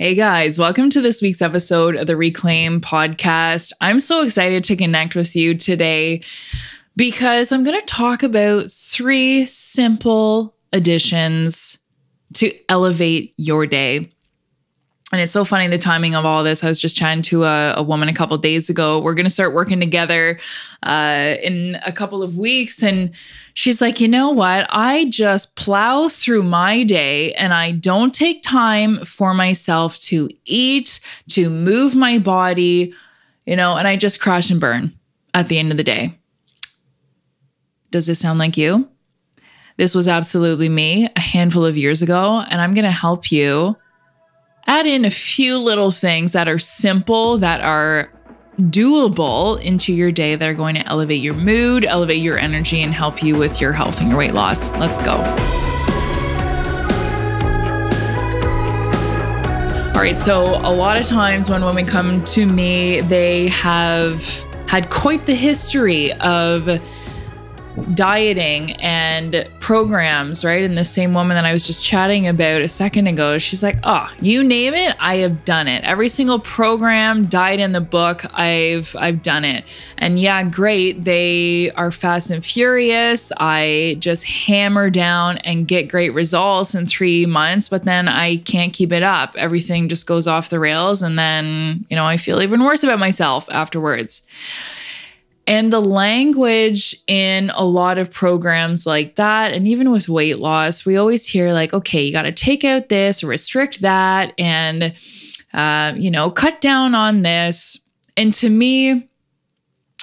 Hey guys, welcome to this week's episode of the Reclaim podcast. I'm so excited to connect with you today because I'm going to talk about three simple additions to elevate your day. And it's so funny the timing of all this. I was just chatting to a, a woman a couple days ago. We're going to start working together uh, in a couple of weeks. And she's like, you know what? I just plow through my day and I don't take time for myself to eat, to move my body, you know, and I just crash and burn at the end of the day. Does this sound like you? This was absolutely me a handful of years ago. And I'm going to help you add in a few little things that are simple, that are doable into your day that are going to elevate your mood, elevate your energy, and help you with your health and your weight loss. Let's go. All right, so a lot of times when women come to me, they have had quite the history of dieting and programs, right? And the same woman that I was just chatting about a second ago, she's like, "Oh, you name it, I have done it. Every single program, diet in the book, I've I've done it." And yeah, great. They are fast and furious. I just hammer down and get great results in 3 months, but then I can't keep it up. Everything just goes off the rails and then, you know, I feel even worse about myself afterwards. And the language in a lot of programs like that, and even with weight loss, we always hear like, okay, you got to take out this, restrict that, and, uh, you know, cut down on this. And to me,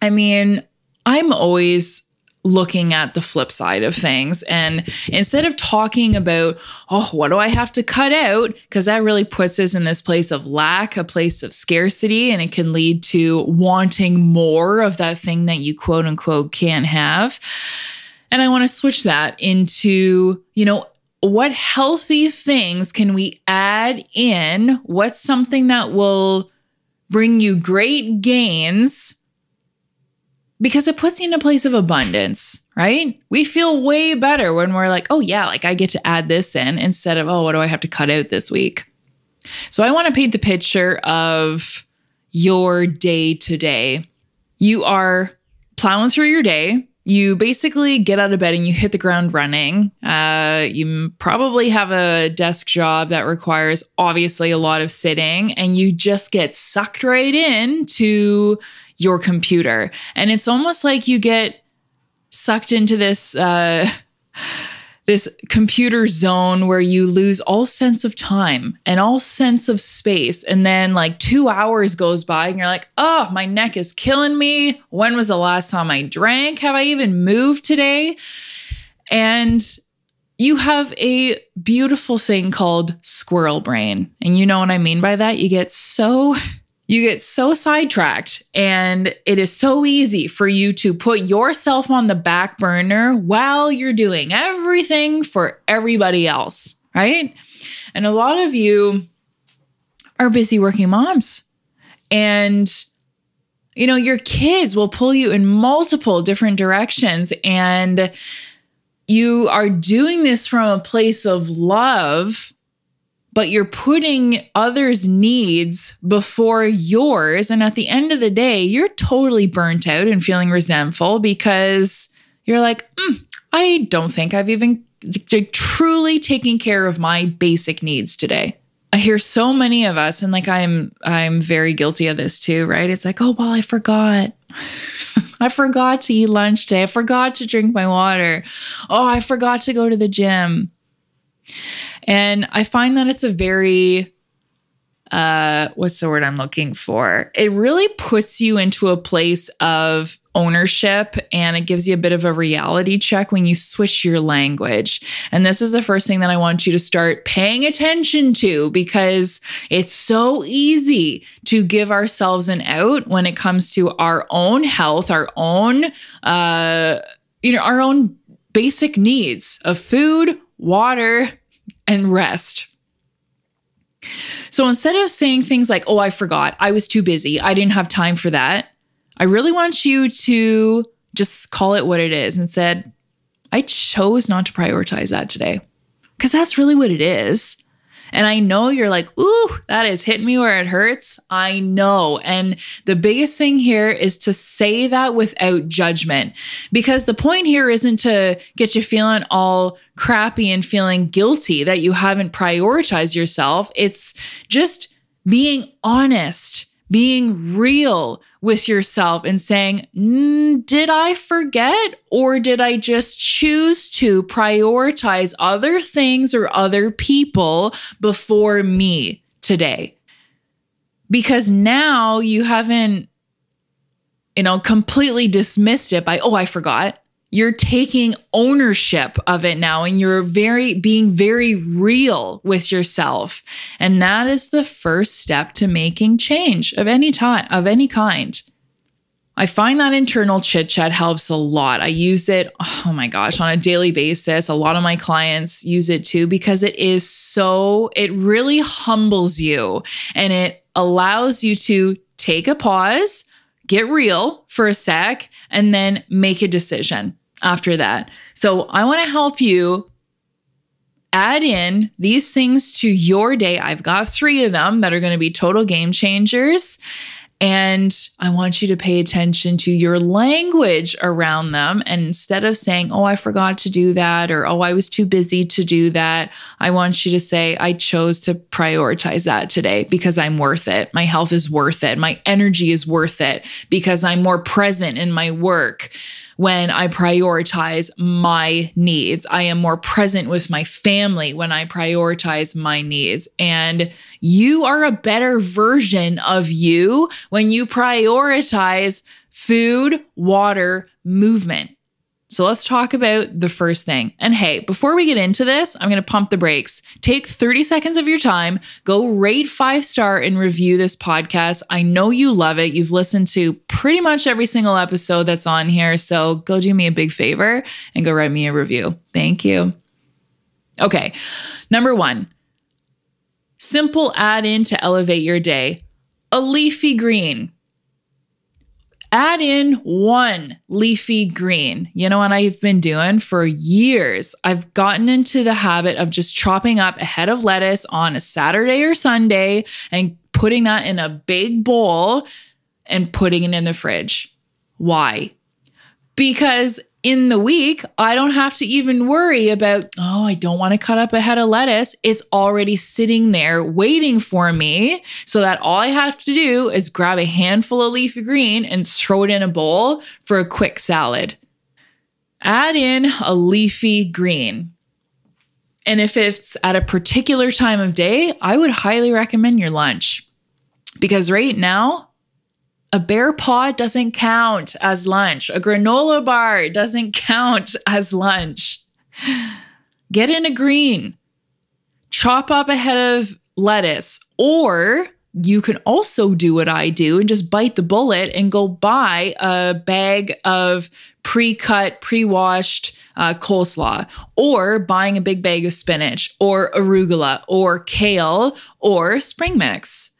I mean, I'm always looking at the flip side of things. And instead of talking about, oh, what do I have to cut out? Because that really puts us in this place of lack, a place of scarcity, and it can lead to wanting more of that thing that you quote unquote can't have. And I want to switch that into, you know, what healthy things can we add in? What's something that will bring you great gains because it puts you in a place of abundance, right? We feel way better when we're like, oh, yeah, like I get to add this in instead of, oh, what do I have to cut out this week? So I want to paint the picture of your day to day. You are plowing through your day. You basically get out of bed and you hit the ground running. Uh, you probably have a desk job that requires obviously a lot of sitting, and you just get sucked right into your computer. And it's almost like you get sucked into this uh, this computer zone where you lose all sense of time and all sense of space. And then like two hours goes by and you're like, oh, my neck is killing me. When was the last time I drank? Have I even moved today? And you have a beautiful thing called squirrel brain. And you know what I mean by that? You get so you get so sidetracked, and it is so easy for you to put yourself on the back burner while you're doing everything for everybody else, right? And a lot of you are busy working moms. And you know, your kids will pull you in multiple different directions and you are doing this from a place of love but you're putting others' needs before yours. And at the end of the day, you're totally burnt out and feeling resentful because you're like, mm, I don't think I've even truly taken care of my basic needs today. I hear so many of us, and like I'm, I'm very guilty of this too, right? It's like, oh well, I forgot. I forgot to eat lunch today. I forgot to drink my water. Oh, I forgot to go to the gym. And I find that it's a very uh what's the word I'm looking for? It really puts you into a place of ownership and it gives you a bit of a reality check when you switch your language. And this is the first thing that I want you to start paying attention to because it's so easy to give ourselves an out when it comes to our own health, our own uh you know, our own basic needs of food, water, and rest. So instead of saying things like, oh, I forgot, I was too busy, I didn't have time for that, I really want you to just call it what it is and said, I chose not to prioritize that today. Because that's really what it is. And I know you're like, ooh, that is hitting me where it hurts. I know. And the biggest thing here is to say that without judgment, because the point here isn't to get you feeling all crappy and feeling guilty that you haven't prioritized yourself. It's just being honest, being real with yourself and saying, mm, Did I forget? Or did I just choose to prioritize other things or other people before me today? Because now you haven't, you know, completely dismissed it by, Oh, I forgot you're taking ownership of it now and you're very being very real with yourself and that is the first step to making change of any time of any kind I find that internal chit chat helps a lot. I use it, oh my gosh, on a daily basis. A lot of my clients use it too because it is so, it really humbles you and it allows you to take a pause, get real for a sec, and then make a decision after that. So I want to help you add in these things to your day. I've got three of them that are going to be total game changers. And I want you to pay attention to your language around them. And instead of saying, oh, I forgot to do that, or oh, I was too busy to do that, I want you to say, I chose to prioritize that today because I'm worth it. My health is worth it. My energy is worth it because I'm more present in my work when I prioritize my needs. I am more present with my family when I prioritize my needs. And you are a better version of you when you prioritize food, water, movement. So let's talk about the first thing. And hey, before we get into this, I'm going to pump the brakes. Take 30 seconds of your time, go rate five star and review this podcast. I know you love it. You've listened to pretty much every single episode that's on here. So go do me a big favor and go write me a review. Thank you. Okay, number one simple add in to elevate your day a leafy green add in one leafy green. You know what I've been doing for years? I've gotten into the habit of just chopping up a head of lettuce on a Saturday or Sunday and putting that in a big bowl and putting it in the fridge. Why? Because in the week, I don't have to even worry about, oh, I don't want to cut up a head of lettuce. It's already sitting there waiting for me so that all I have to do is grab a handful of leafy green and throw it in a bowl for a quick salad. Add in a leafy green. And if it's at a particular time of day, I would highly recommend your lunch because right now, a bear paw doesn't count as lunch. A granola bar doesn't count as lunch. Get in a green. Chop up a head of lettuce. Or you can also do what I do and just bite the bullet and go buy a bag of pre cut, pre washed uh, coleslaw, or buying a big bag of spinach, or arugula, or kale, or spring mix.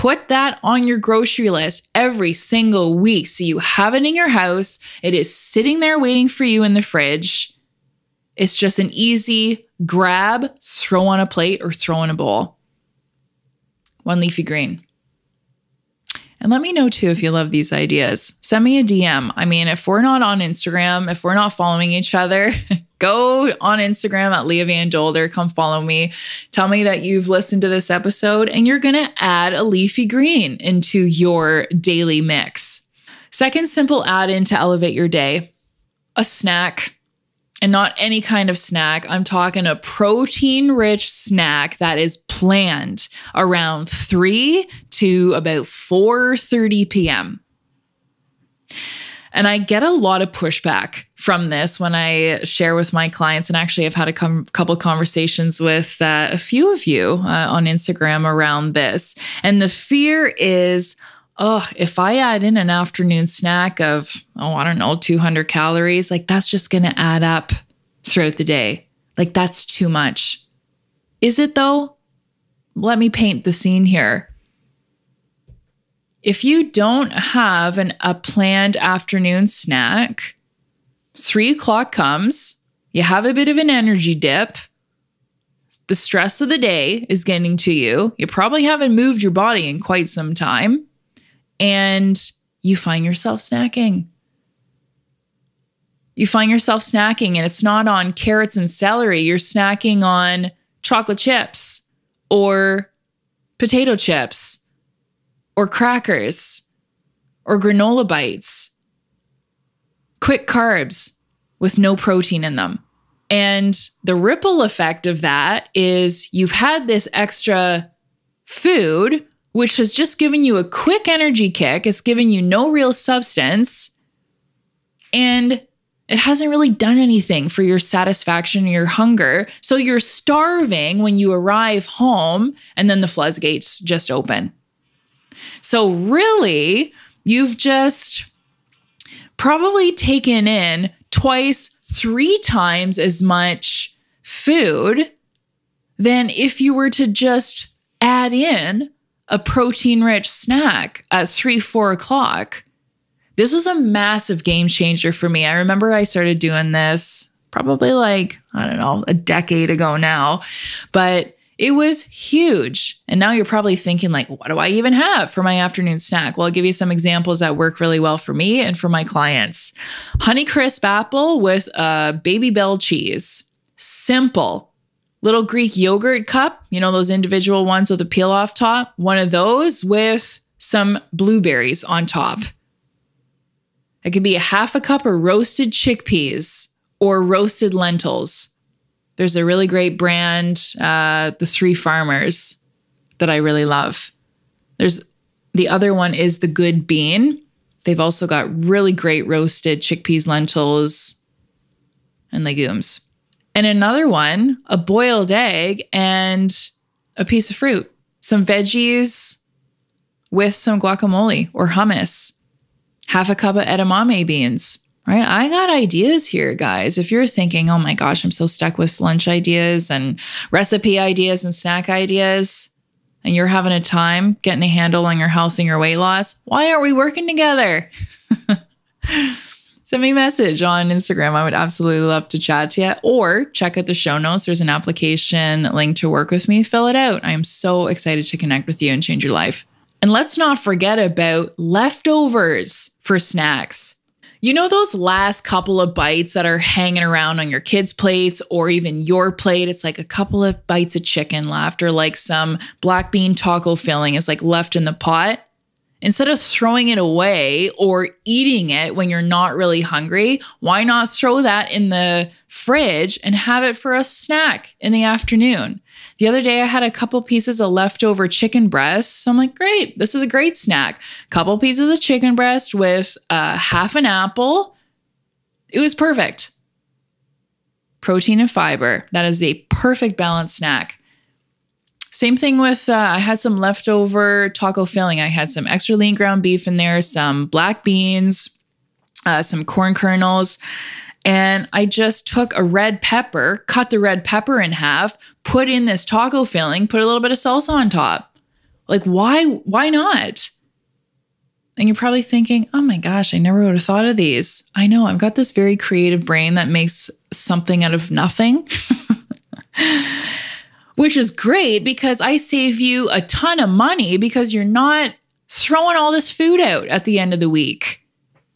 Put that on your grocery list every single week so you have it in your house. It is sitting there waiting for you in the fridge. It's just an easy grab, throw on a plate, or throw in a bowl. One leafy green. And let me know too if you love these ideas. Send me a DM. I mean, if we're not on Instagram, if we're not following each other, go on Instagram at Leah Van Dolder. Come follow me. Tell me that you've listened to this episode and you're going to add a leafy green into your daily mix. Second simple add in to elevate your day a snack and not any kind of snack. I'm talking a protein rich snack that is planned around 3 to about 4:30 p.m. And I get a lot of pushback from this when I share with my clients. And actually, I've had a com- couple conversations with uh, a few of you uh, on Instagram around this. And the fear is, oh, if I add in an afternoon snack of, oh, I don't know, 200 calories, like that's just going to add up throughout the day. Like that's too much. Is it though? Let me paint the scene here. If you don't have an, a planned afternoon snack, three o'clock comes, you have a bit of an energy dip, the stress of the day is getting to you. You probably haven't moved your body in quite some time. And you find yourself snacking. You find yourself snacking, and it's not on carrots and celery. You're snacking on chocolate chips or potato chips or crackers or granola bites, quick carbs with no protein in them. And the ripple effect of that is you've had this extra food, which has just given you a quick energy kick. It's giving you no real substance. And it hasn't really done anything for your satisfaction or your hunger. So you're starving when you arrive home, and then the floodgates just open. So, really, you've just probably taken in twice, three times as much food than if you were to just add in a protein rich snack at three, four o'clock this was a massive game changer for me. I remember I started doing this probably like, I don't know, a decade ago now, but it was huge. And now you're probably thinking, like, what do I even have for my afternoon snack? Well, I'll give you some examples that work really well for me and for my clients. Honeycrisp apple with uh, a Babybel cheese. Simple. Little Greek yogurt cup, you know, those individual ones with a peel off top. One of those with some blueberries on top. It could be a half a cup of roasted chickpeas or roasted lentils. There's a really great brand, uh, the Three Farmers, that I really love. There's the other one is the Good Bean. They've also got really great roasted chickpeas, lentils, and legumes. And another one, a boiled egg and a piece of fruit, some veggies with some guacamole or hummus half a cup of edamame beans, right? I got ideas here, guys. If you're thinking, oh my gosh, I'm so stuck with lunch ideas and recipe ideas and snack ideas, and you're having a time getting a handle on your health and your weight loss, why aren't we working together? Send me a message on Instagram. I would absolutely love to chat to you. Or check out the show notes. There's an application link to work with me. Fill it out. I am so excited to connect with you and change your life. And let's not forget about leftovers for snacks. You know, those last couple of bites that are hanging around on your kids' plates or even your plate? It's like a couple of bites of chicken left, or like some black bean taco filling is like left in the pot. Instead of throwing it away or eating it when you're not really hungry, why not throw that in the fridge and have it for a snack in the afternoon? The other day, I had a couple pieces of leftover chicken breast. So I'm like, great, this is a great snack. Couple pieces of chicken breast with uh, half an apple. It was perfect. Protein and fiber. That is a perfect balanced snack. Same thing with, uh, I had some leftover taco filling. I had some extra lean ground beef in there, some black beans, uh, some corn kernels. And I just took a red pepper, cut the red pepper in half, put in this taco filling, put a little bit of salsa on top. Like, why, why not? And you're probably thinking, oh my gosh, I never would have thought of these. I know, I've got this very creative brain that makes something out of nothing. Which is great because I save you a ton of money because you're not throwing all this food out at the end of the week.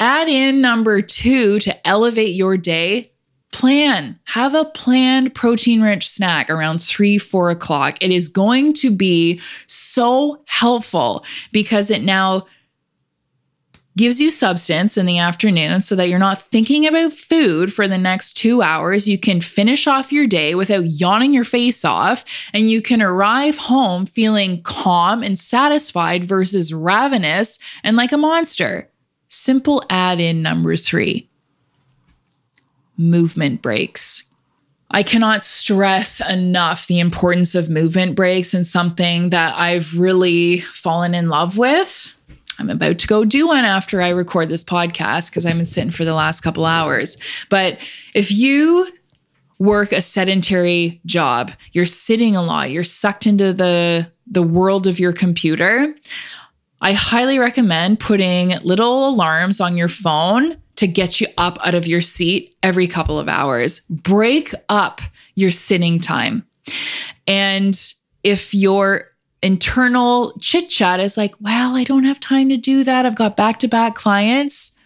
Add in number two to elevate your day. Plan, have a planned protein rich snack around three, four o'clock. It is going to be so helpful because it now gives you substance in the afternoon so that you're not thinking about food for the next two hours. You can finish off your day without yawning your face off, and you can arrive home feeling calm and satisfied versus ravenous and like a monster. Simple add in number three movement breaks. I cannot stress enough the importance of movement breaks and something that I've really fallen in love with. I'm about to go do one after I record this podcast because I've been sitting for the last couple hours. But if you work a sedentary job, you're sitting a lot, you're sucked into the the world of your computer, I highly recommend putting little alarms on your phone to get you up out of your seat every couple of hours. Break up your sitting time. And if your internal chit chat is like, well, I don't have time to do that. I've got back to back clients.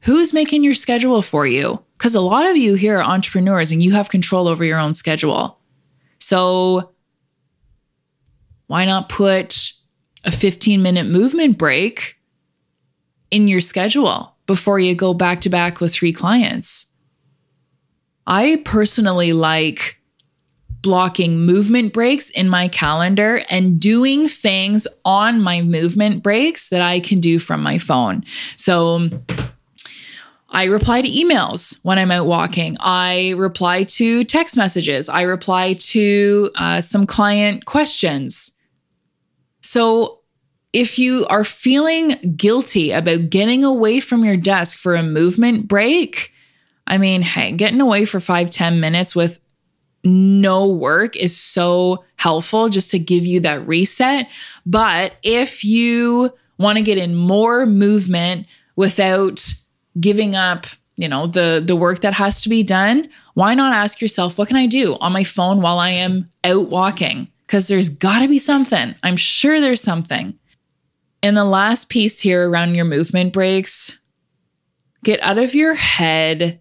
Who's making your schedule for you? Because a lot of you here are entrepreneurs and you have control over your own schedule. So why not put a 15 minute movement break in your schedule before you go back to back with three clients? I personally like blocking movement breaks in my calendar and doing things on my movement breaks that I can do from my phone. So, I reply to emails when I'm out walking. I reply to text messages. I reply to uh, some client questions. So, if you are feeling guilty about getting away from your desk for a movement break, I mean, hey, getting away for five ten minutes with no work is so helpful just to give you that reset. But if you want to get in more movement without giving up you know the the work that has to be done why not ask yourself what can i do on my phone while i am out walking? Because there's got to be something. I'm sure there's something and the last piece here around your movement breaks get out of your head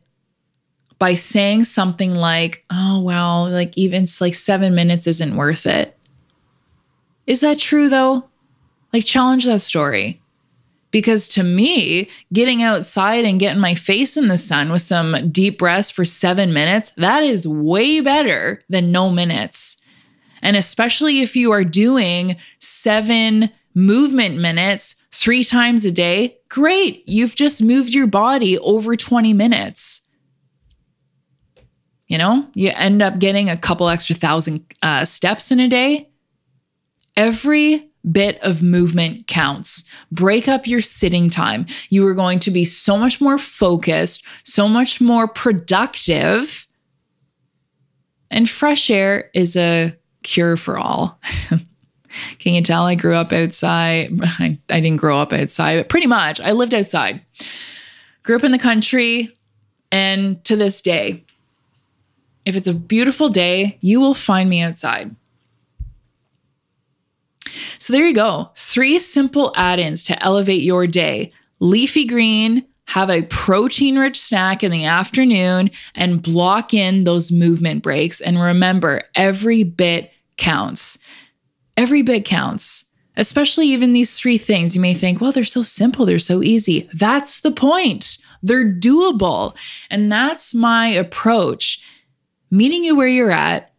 by saying something like oh well like even like 7 minutes isn't worth it. Is that true though? Like challenge that story. Because to me, getting outside and getting my face in the sun with some deep breaths for seven minutes, that is way better than no minutes. And especially if you are doing seven movement minutes three times a day, great. You've just moved your body over 20 minutes. You know, you end up getting a couple extra thousand uh, steps in a day. Every bit of movement counts. Break up your sitting time. You are going to be so much more focused, so much more productive. And fresh air is a cure for all. Can you tell I grew up outside? I, I didn't grow up outside, but pretty much I lived outside. Grew up in the country, and to this day, if it's a beautiful day, you will find me outside. So there you go. Three simple add ins to elevate your day leafy green, have a protein rich snack in the afternoon, and block in those movement breaks. And remember, every bit counts. Every bit counts. Especially even these three things. You may think, well, they're so simple, they're so easy. That's the point. They're doable. And that's my approach. Meeting you where you're at,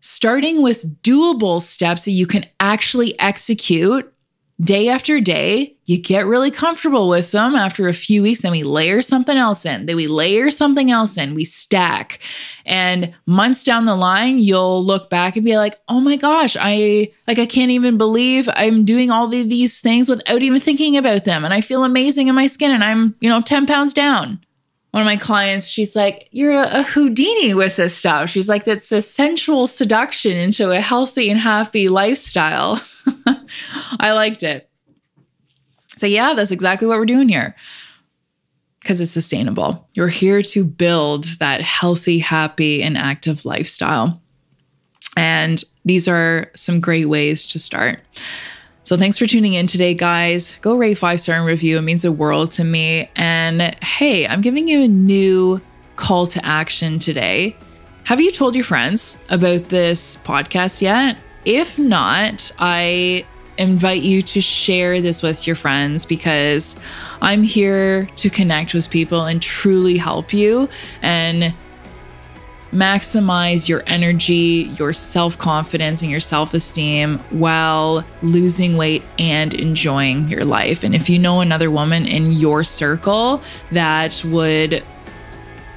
starting with doable steps that you can actually execute day after day. You get really comfortable with them after a few weeks, then we layer something else in. Then we layer something else in. We stack. And months down the line, you'll look back and be like, oh my gosh, I like I can't even believe I'm doing all these things without even thinking about them. And I feel amazing in my skin and I'm, you know, 10 pounds down one of my clients, she's like, You're a, a, Houdini with this stuff. She's like, That's a sensual seduction into a healthy and happy lifestyle. I liked it. So, yeah, that's exactly what we're doing here because it's sustainable. You're here to build that healthy, happy, and active lifestyle. And these are some great ways to start. So thanks for tuning in today, guys. Go rate five star and review. It means the world to me. And hey, I'm giving you a new call to action today. Have you told your friends about this podcast yet? If not, I invite you to share this with your friends because I'm here to connect with people and truly help you. And maximize your energy, your self confidence, and your self esteem while losing weight and enjoying your life. And if you know another woman in your circle that would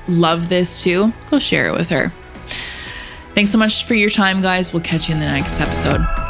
love this too, go share it with her. Thanks so much for your time, guys. We'll catch you in the next episode.